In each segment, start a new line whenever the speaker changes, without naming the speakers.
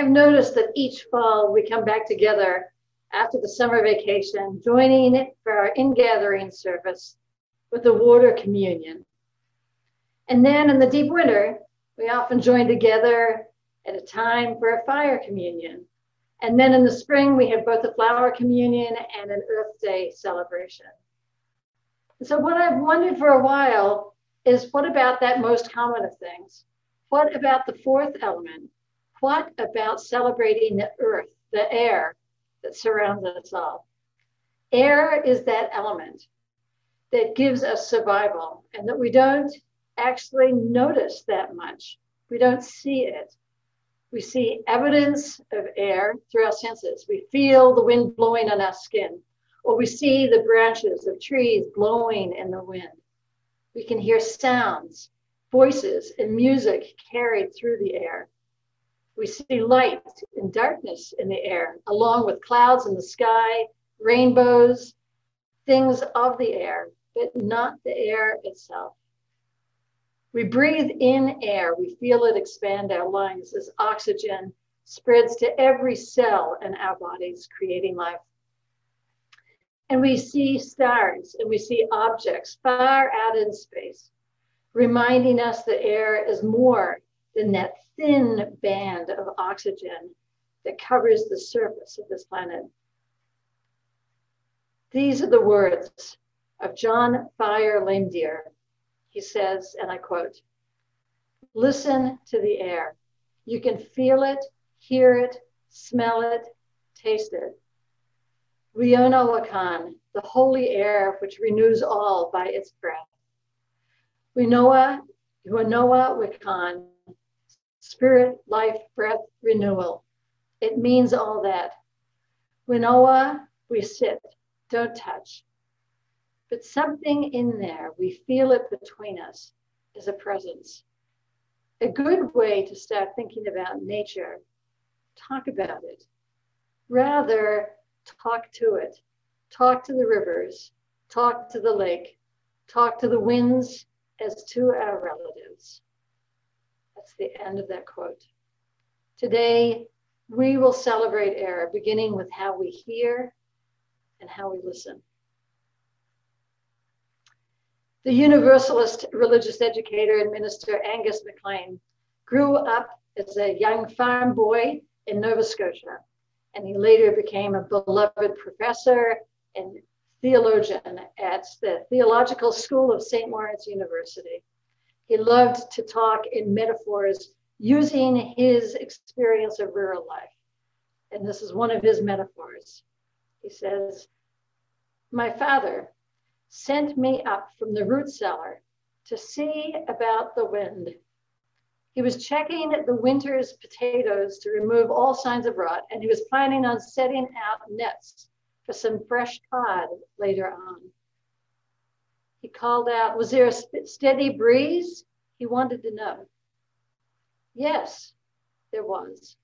I've noticed that each fall we come back together after the summer vacation, joining it for our in-gathering service with the water communion. And then in the deep winter, we often join together at a time for a fire communion. And then in the spring, we have both a flower communion and an Earth Day celebration. So, what I've wondered for a while is what about that most common of things? What about the fourth element? What about celebrating the earth, the air that surrounds us all? Air is that element that gives us survival and that we don't actually notice that much. We don't see it. We see evidence of air through our senses. We feel the wind blowing on our skin, or we see the branches of trees blowing in the wind. We can hear sounds, voices, and music carried through the air. We see light and darkness in the air, along with clouds in the sky, rainbows, things of the air, but not the air itself. We breathe in air, we feel it expand our lungs as oxygen spreads to every cell in our bodies, creating life. And we see stars and we see objects far out in space, reminding us that air is more than that thin band of oxygen that covers the surface of this planet. These are the words of John Fire Lame Deer, he says, and I quote, listen to the air. You can feel it, hear it, smell it, taste it. Woniya Wakan, the holy air which renews all by its breath. Woniya, Woniya Wakan, spirit, life, breath, renewal. It means all that. Woniya, we sit, don't touch but something in there, we feel it between us is a presence. A good way to start thinking about nature, talk about it. Rather, talk to it. Talk to the rivers, talk to the lake, talk to the winds as to our relatives. That's the end of that quote. Today, we will celebrate air, beginning with how we hear and how we listen. The Universalist religious educator and minister Angus MacLean grew up as a young farm boy in Nova Scotia, and he later became a beloved professor and theologian at the Theological School of St. Lawrence University. He loved to talk in metaphors using his experience of rural life. And this is one of his metaphors. He says, My father, sent me up from the root cellar to see about the wind. He was checking the winter's potatoes to remove all signs of rot, and he was planning on setting out nets for some fresh cod later on. He called out, Was there a steady breeze? He wanted to know. Yes, there was.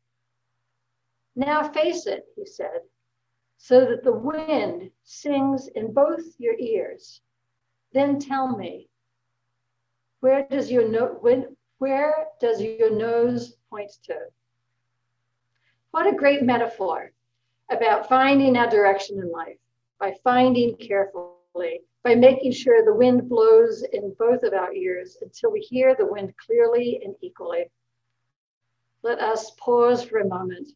Now face it, he said so that the wind sings in both your ears. Then tell me, where does your no- when, where does your nose point to? What a great metaphor about finding our direction in life by finding carefully, by making sure the wind blows in both of our ears until we hear the wind clearly and equally. Let us pause for a moment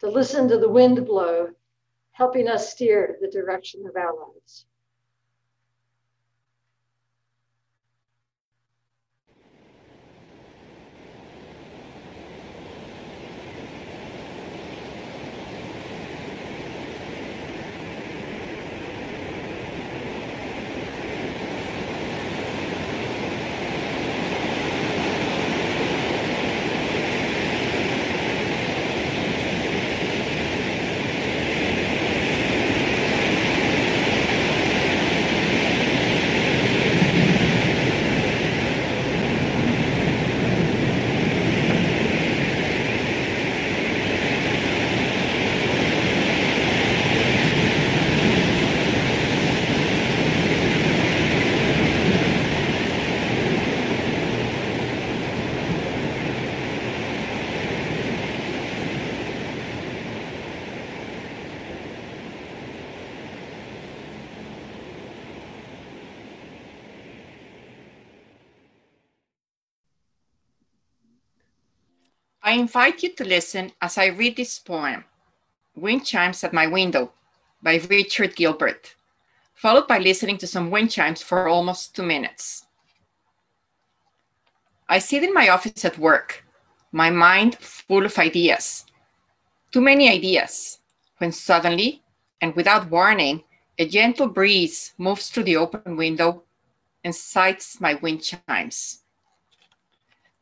to listen to the wind blow helping us steer the direction of our lives.
Invite you to listen as I read this poem, Wind Chimes at My Window by Richard Gilbert, followed by listening to some wind chimes for almost two minutes. I sit in my office at work, my mind full of ideas. Too many ideas, when suddenly, and without warning, a gentle breeze moves through the open window and sights my wind chimes.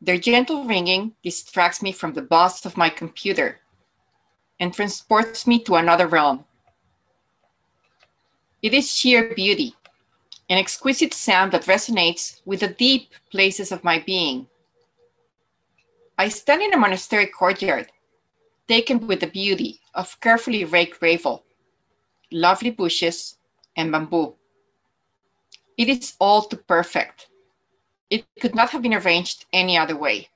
Their gentle ringing distracts me from the buzz of my computer and transports me to another realm. It is sheer beauty, an exquisite sound that resonates with the deep places of my being. I stand in a monastery courtyard, taken with the beauty of carefully raked gravel, lovely bushes, and bamboo. It is all too perfect. It could not have been arranged any other way.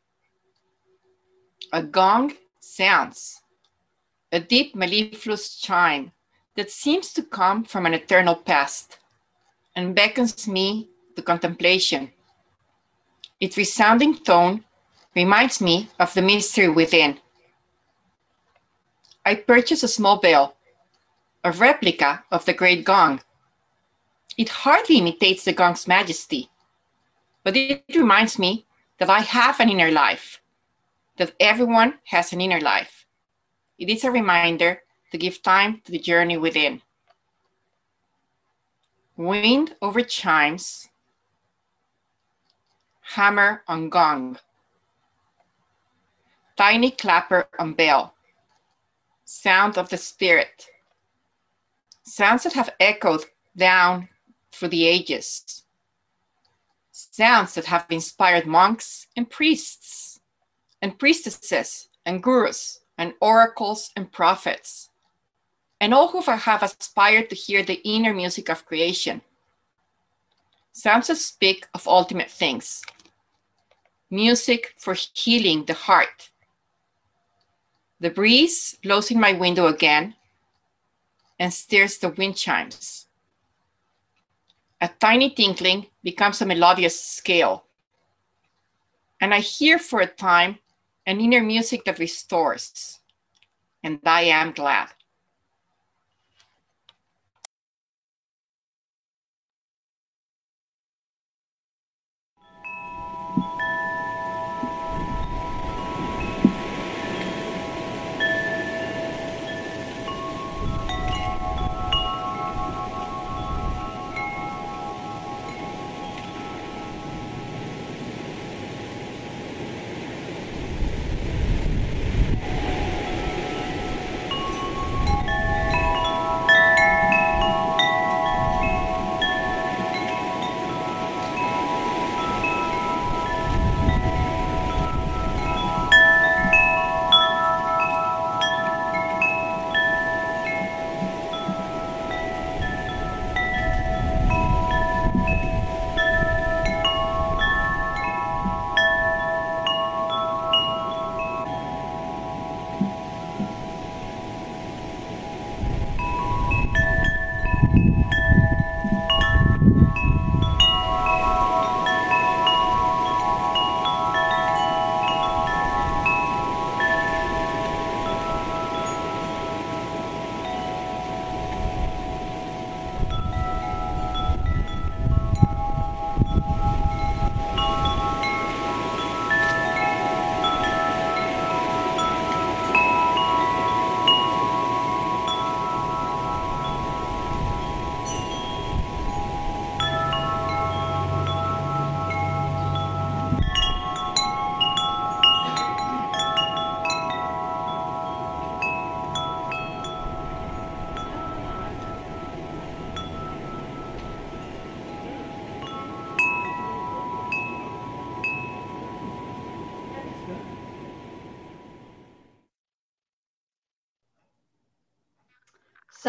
A gong sounds, a deep mellifluous chime that seems to come from an eternal past and beckons me to contemplation. Its resounding tone reminds me of the mystery within. I purchase a small bell, a replica of the great gong. It hardly imitates the gong's majesty, but it reminds me that I have an inner life, that everyone has an inner life. It is a reminder to give time to the journey within. Wind over chimes, hammer on gong, tiny clapper on bell, sound of the spirit, sounds that have echoed down through the ages, sounds that have inspired monks and priests and priestesses and gurus and oracles and prophets and all who have aspired to hear the inner music of creation. Sounds that speak of ultimate things. Music for healing the heart. The breeze blows in my window again and stirs the wind chimes. A tiny tinkling becomes a melodious scale. And I hear for a time an inner music that restores. And I am glad.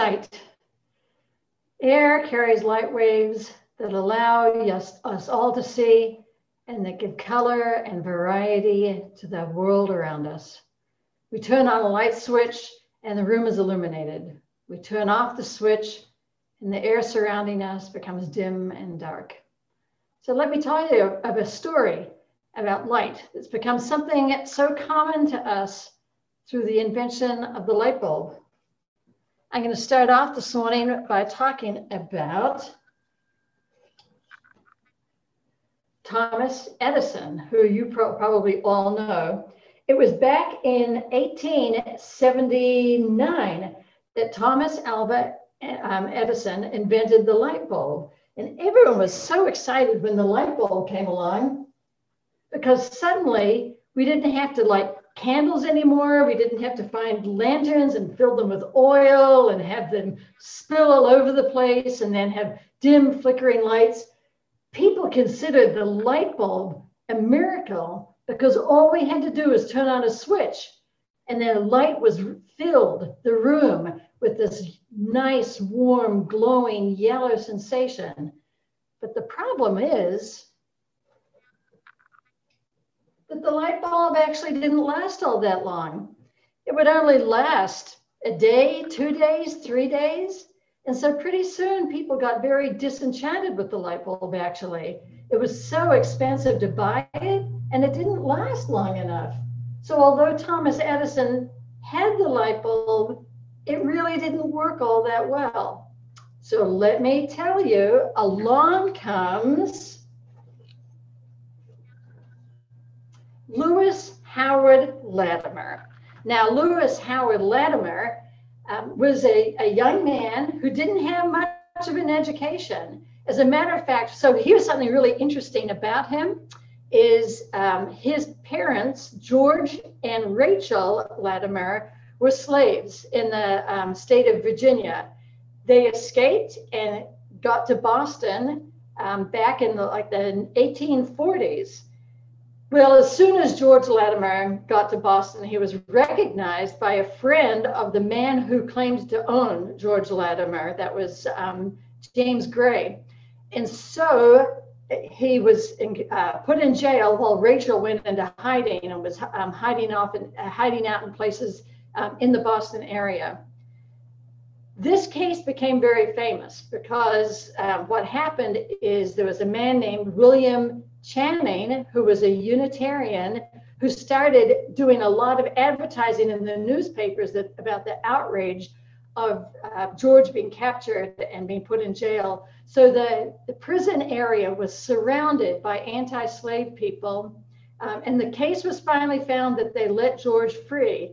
Sight. Air carries light waves that allow us, all to see and that give color and variety to the world around us. We turn on a light switch and the room is illuminated. We turn off the switch and the air surrounding us becomes dim and dark. So let me tell you of a story about light. It's become something so common to us through the invention of the light bulb. I'm going to start off this morning by talking about Thomas Edison, who you pro probably all know. It was back in 1879 that Thomas Alva um, Edison invented the light bulb. And everyone was so excited when the light bulb came along because suddenly we didn't have to light candles anymore. We didn't have to find lanterns and fill them with oil and have them spill all over the place and then have dim flickering lights. People considered the light bulb a miracle because all we had to do was turn on a switch and then light was filled the room with this nice, warm, glowing yellow sensation. But the problem is that the light bulb actually didn't last all that long. It would only last a day, two days, three days. And so pretty soon people got very disenchanted with the light bulb actually. It was so expensive to buy it and it didn't last long enough. So although Thomas Edison had the light bulb, it really didn't work all that well. So let me tell you, along comes Lewis Howard Latimer. Now, Lewis Howard Latimer um, was a, a young man who didn't have much of an education. As a matter of fact, so here's something really interesting about him is um, his parents, George and Rachel Latimer, were slaves in the um, state of Virginia. They escaped and got to Boston um, back in the, like the 1840s. Well, as soon as George Latimer got to Boston, he was recognized by a friend of the man who claimed to own George Latimer. That was um, James Gray. And so he was in, uh, put in jail while Rachel went into hiding and was um, hiding off and uh, hiding out in places um, in the Boston area. This case became very famous because uh, what happened is there was a man named William Channing, who was a Unitarian, who started doing a lot of advertising in the newspapers that, about the outrage of uh, George being captured and being put in jail. So the, the prison area was surrounded by anti slave people. Um, and the case was finally found that they let George free.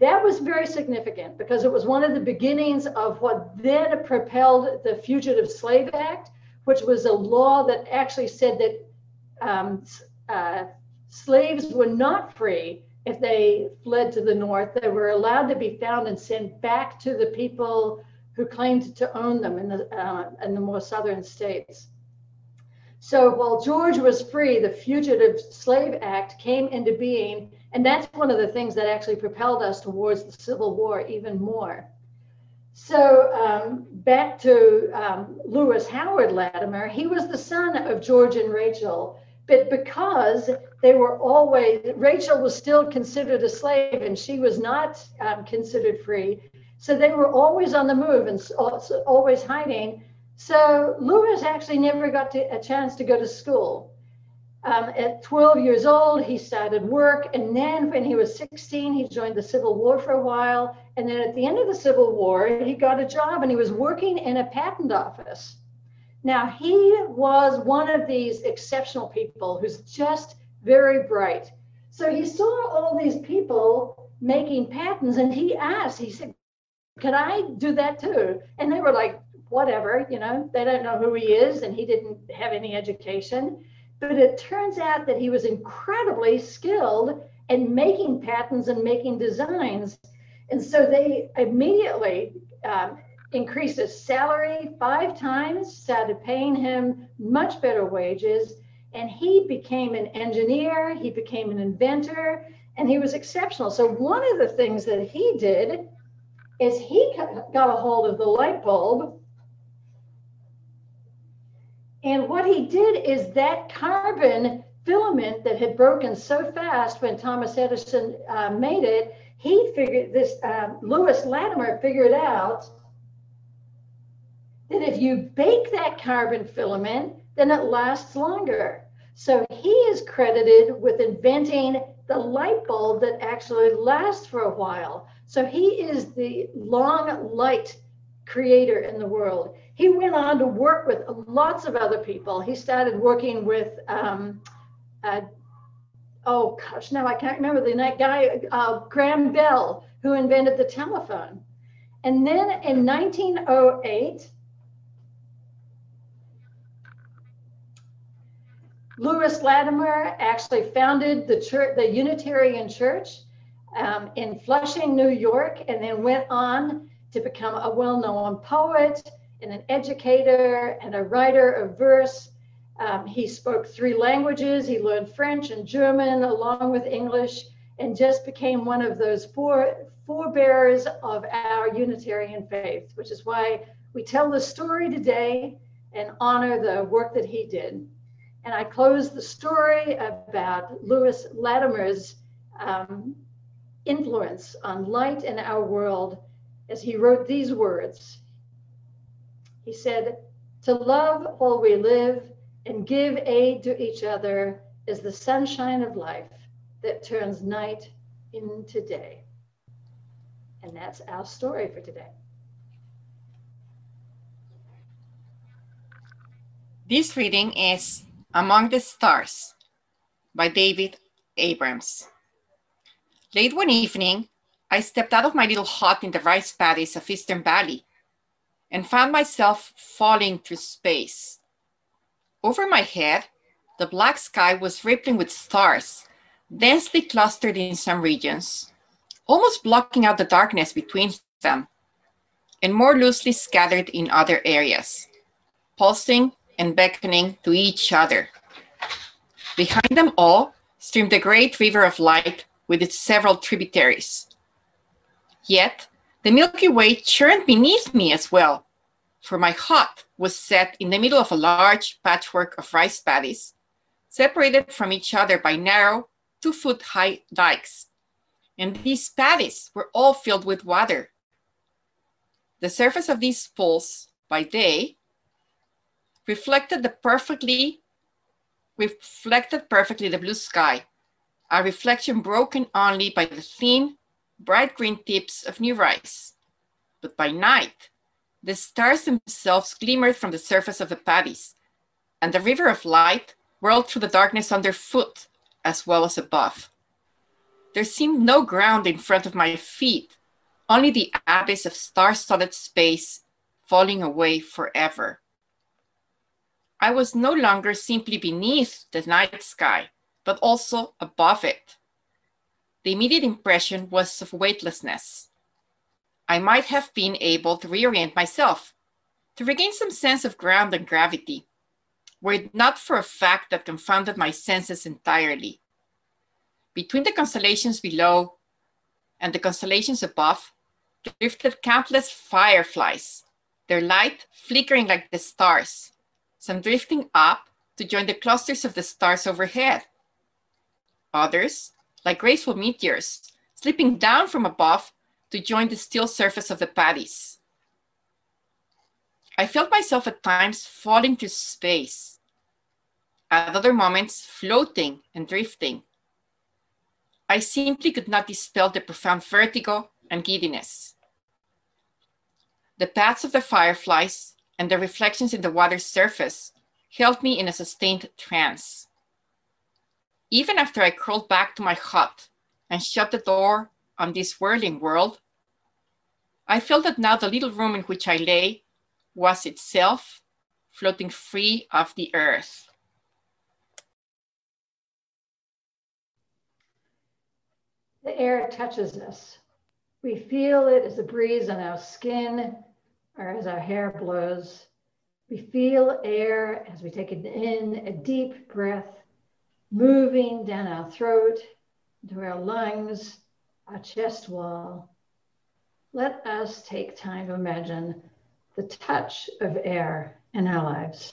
That was very significant because it was one of the beginnings of what then propelled the Fugitive Slave Act, which was a law that actually said that um, uh, slaves were not free if they fled to the north. They were allowed to be found and sent back to the people who claimed to own them in the, uh, in the more southern states. So while George was free, the Fugitive Slave Act came into being and that's one of the things that actually propelled us towards the Civil War even more. So um, back to um, Lewis Howard Latimer, he was the son of George and Rachel, but because they were always, Rachel was still considered a slave and she was not um, considered free. So they were always on the move and always hiding. So Lewis actually never got to, a chance to go to school. Um, at 12 years old, he started work. And then when he was 16, he joined the Civil War for a while. And then at the end of the Civil War, he got a job and he was working in a patent office. Now, he was one of these exceptional people who's just very bright. So he saw all these people making patents and he asked, he said, Could I do that too? And they were like, Whatever, you know, they don't know who he is and he didn't have any education. But it turns out that he was incredibly skilled in making patents and making designs. And so they immediately um, increased his salary five times, started paying him much better wages, and he became an engineer, he became an inventor, and he was exceptional. So, one of the things that he did is he got a hold of the light bulb and what he did is that carbon filament that had broken so fast when Thomas Edison uh, made it, he figured this, uh, Lewis Latimer figured out that if you bake that carbon filament, then it lasts longer. So he is credited with inventing the light bulb that actually lasts for a while. So he is the long light creator in the world. He went on to work with lots of other people. He started working with, um, uh, oh gosh, now I can't remember the guy, uh, Graham Bell, who invented the telephone. And then in 1908, Lewis Latimer actually founded the church, the Unitarian Church um, in Flushing, New York, and then went on to become a well-known poet and an educator and a writer of verse. Um, he spoke three languages. He learned French and German along with English, and just became one of those four forebearers of our Unitarian faith, which is why we tell the story today and honor the work that he did. And I close the story about Lewis Latimer's um, influence on light in our world as he wrote these words. He said, To love while we live and give aid to each other is the sunshine of life that turns night into day. And that's our story for today.
This reading is among the Stars by David Abrams. Late one evening, I stepped out of my little hut in the rice paddies of Eastern Bali and found myself falling through space. Over my head, the black sky was rippling with stars, densely clustered in some regions, almost blocking out the darkness between them, and more loosely scattered in other areas, pulsing and beckoning to each other. Behind them all streamed the great river of light with its several tributaries. Yet, the Milky Way churned beneath me as well, for my hut was set in the middle of a large patchwork of rice paddies, separated from each other by narrow, two foot high dikes. And these paddies were all filled with water. The surface of these pools by day reflected the perfectly reflected perfectly the blue sky, a reflection broken only by the thin, bright green tips of new rice. But by night, the stars themselves glimmered from the surface of the paddies, and the river of light whirled through the darkness underfoot as well as above. There seemed no ground in front of my feet, only the abyss of star studded space falling away forever. I was no longer simply beneath the night sky, but also above it. The immediate impression was of weightlessness. I might have been able to reorient myself, to regain some sense of ground and gravity, were it not for a fact that confounded my senses entirely. Between the constellations below and the constellations above drifted countless fireflies, their light flickering like the stars, some drifting up to join the clusters of the stars overhead. Others, like graceful meteors, slipping down from above to join the still surface of the paddies. I felt myself at times falling to space, at other moments floating and drifting. I simply could not dispel the profound vertigo and giddiness. The paths of the fireflies and the reflections in the water's surface held me in a sustained trance. Even after I crawled back to my hut and shut the door on this whirling world, I felt that now the little room in which I lay was itself floating free of the earth.
The air touches us. We feel it as a breeze on our skin or as our hair blows. We feel air as we take it in, a deep breath, moving down our throat, to our lungs, our chest wall. Let us take time to imagine the touch of air in our lives.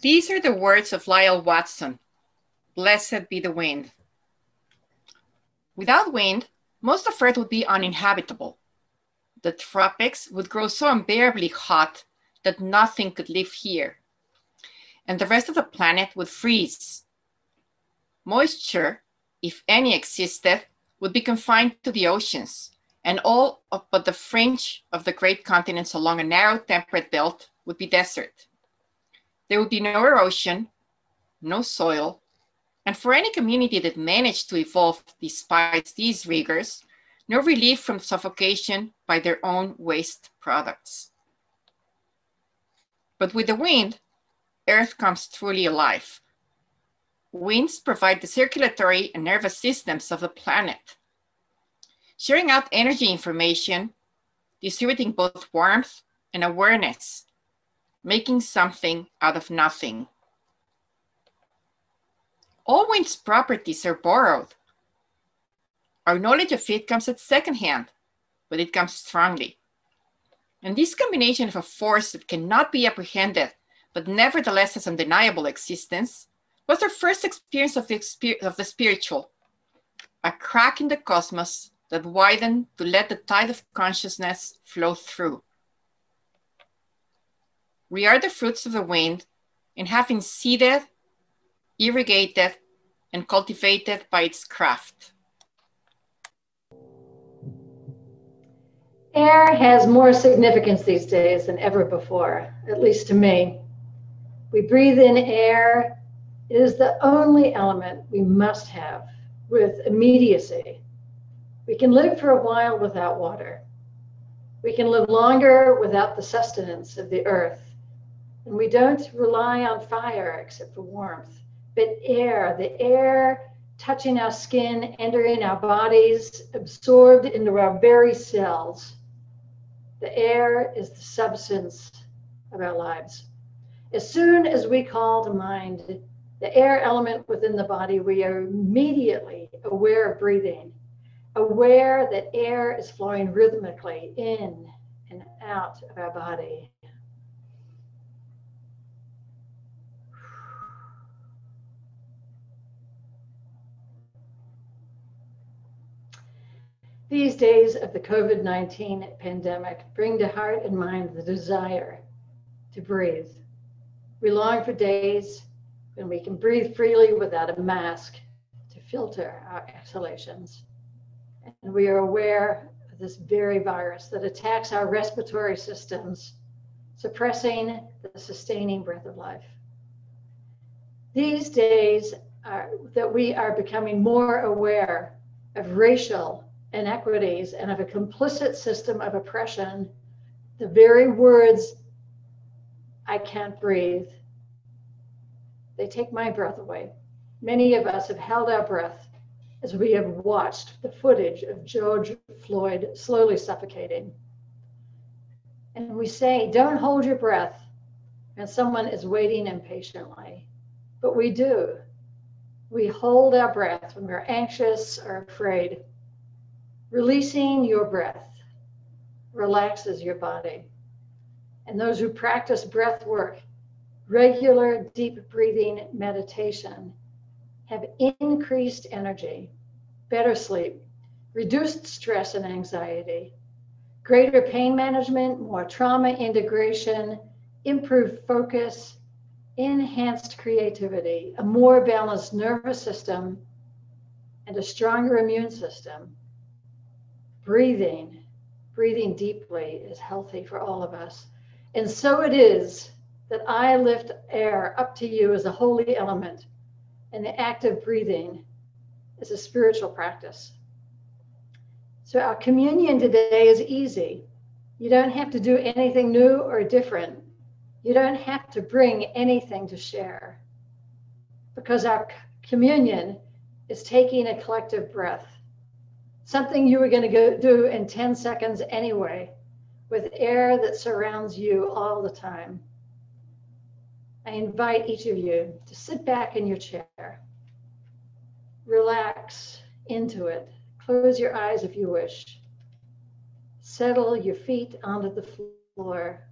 These are the words of Lyall Watson Blessed be the wind. Without wind, most of Earth would be uninhabitable. The tropics would grow so unbearably hot that nothing could live here, and the rest of the planet would freeze. Moisture, if any existed, would be confined to the oceans, and all of, but the fringe of the great continents along a narrow temperate belt would be desert. There would be no erosion, no soil, and for any community that managed to evolve despite these rigors, no relief from suffocation by their own waste products. But with the wind, Earth comes truly alive. Winds provide the circulatory and nervous systems of the planet, sharing out energy information, distributing both warmth and awareness, making something out of nothing. All wind's properties are borrowed. Our knowledge of it comes at second hand, but it comes strongly. And this combination of a force that cannot be apprehended, but nevertheless has undeniable existence, was our first experience of the, of the spiritual, a crack in the cosmos that widened to let the tide of consciousness flow through. We are the fruits of the wind in having seeded, irrigated, and cultivated by its craft.
Air has more significance these days than ever before, at least to me. We breathe in air. It is the only element we must have with immediacy. We can live for a while without water. We can live longer without the sustenance of the earth. And we don't rely on fire except for warmth, but air, the air touching our skin, entering our bodies, absorbed into our very cells. The air is the substance of our lives. As soon as we call to mind the air element within the body, we are immediately aware of breathing, aware that air is flowing rhythmically in and out of our body. These days of the COVID 19 pandemic bring to heart and mind the desire to breathe. We long for days when we can breathe freely without a mask to filter our exhalations. And we are aware of this very virus that attacks our respiratory systems, suppressing the sustaining breath of life. These days are that we are becoming more aware of racial inequities and of a complicit system of oppression, the very words, I can't breathe, they take my breath away. Many of us have held our breath as we have watched the footage of George Floyd slowly suffocating. And we say, don't hold your breath, and someone is waiting impatiently. But we do. We hold our breath when we're anxious or afraid. Releasing your breath relaxes your body. And those who practice breath work, regular deep breathing meditation, have increased energy, better sleep, reduced stress and anxiety, greater pain management, more trauma integration, improved focus, enhanced creativity, a more balanced nervous system, and a stronger immune system breathing, breathing deeply is healthy for all of us. And so it is that I lift air up to you as a holy element, and the act of breathing is a spiritual practice. So our communion today is easy. You don't have to do anything new or different. You don't have to bring anything to share because our communion is taking a collective breath something you were going to do in 10 seconds anyway, with air that surrounds you all the time. I invite each of you to sit back in your chair, relax into it, close your eyes if you wish, settle your feet onto the floor,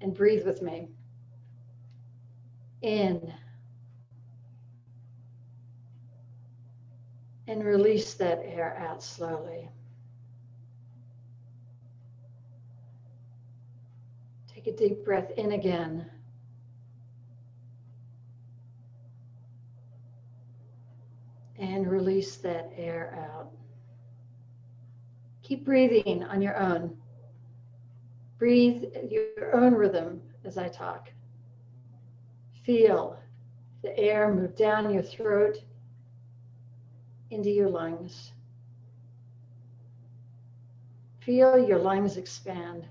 and breathe with me. In. And release that air out slowly. Take a deep breath in again. And release that air out. Keep breathing on your own. Breathe your own rhythm as I talk. Feel the air move down your throat into your lungs. Feel your lungs expand.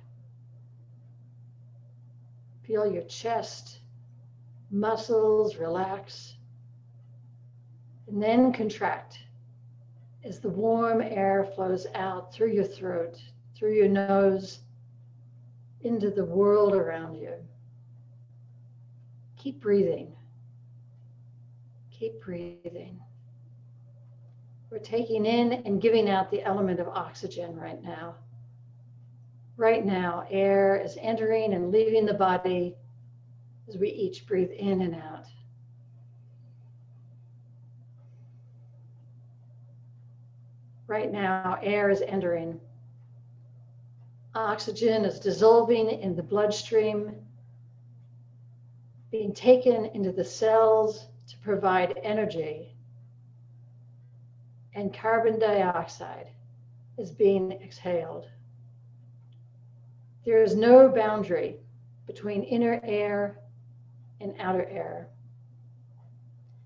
Feel your chest, muscles relax, and then contract as the warm air flows out through your throat, through your nose, into the world around you. Keep breathing. Keep breathing. We're taking in and giving out the element of oxygen right now. Right now, air is entering and leaving the body as we each breathe in and out. Right now, air is entering. Oxygen is dissolving in the bloodstream, being taken into the cells to provide energy. And carbon dioxide is being exhaled. There is no boundary between inner air and outer air.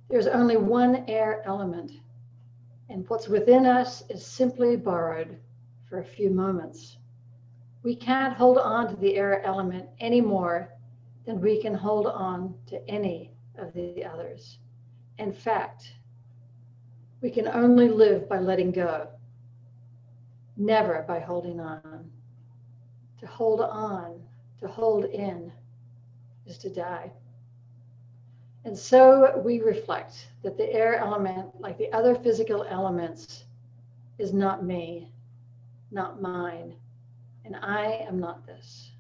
There's only one air element and what's within us is simply borrowed for a few moments. We can't hold on to the air element any more than we can hold on to any of the others. In fact, we can only live by letting go, never by holding on. To hold on, to hold in, is to die. And so we reflect that the air element, like the other physical elements, is not me, not mine, and I am not this.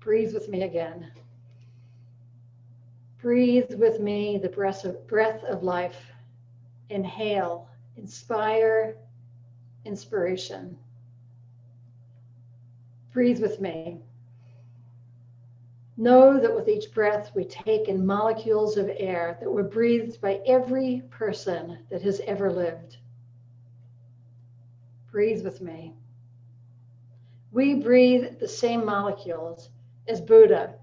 Breathe with me again. Breathe with me the breath of, breath of life. Inhale, inspire, inspiration. Breathe with me. Know that with each breath we take in molecules of air that were breathed by every person that has ever lived. Breathe with me. We breathe the same molecules as Buddha,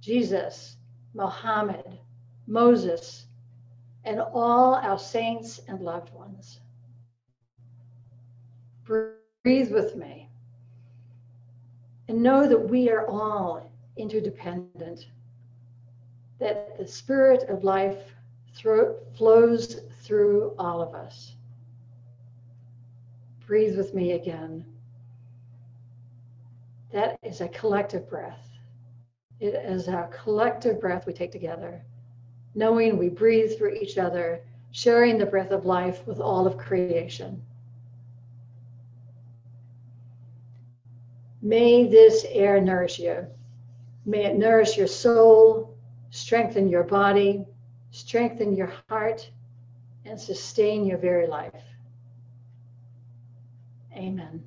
Jesus, Mohammed, Moses, and all our saints and loved ones. Breathe with me. And know that we are all interdependent, that the spirit of life thro- flows through all of us. Breathe with me again. That is a collective breath. It is our collective breath we take together, knowing we breathe for each other, sharing the breath of life with all of creation. May this air nourish you. May it nourish your soul, strengthen your body, strengthen your heart, and sustain your very life. Amen.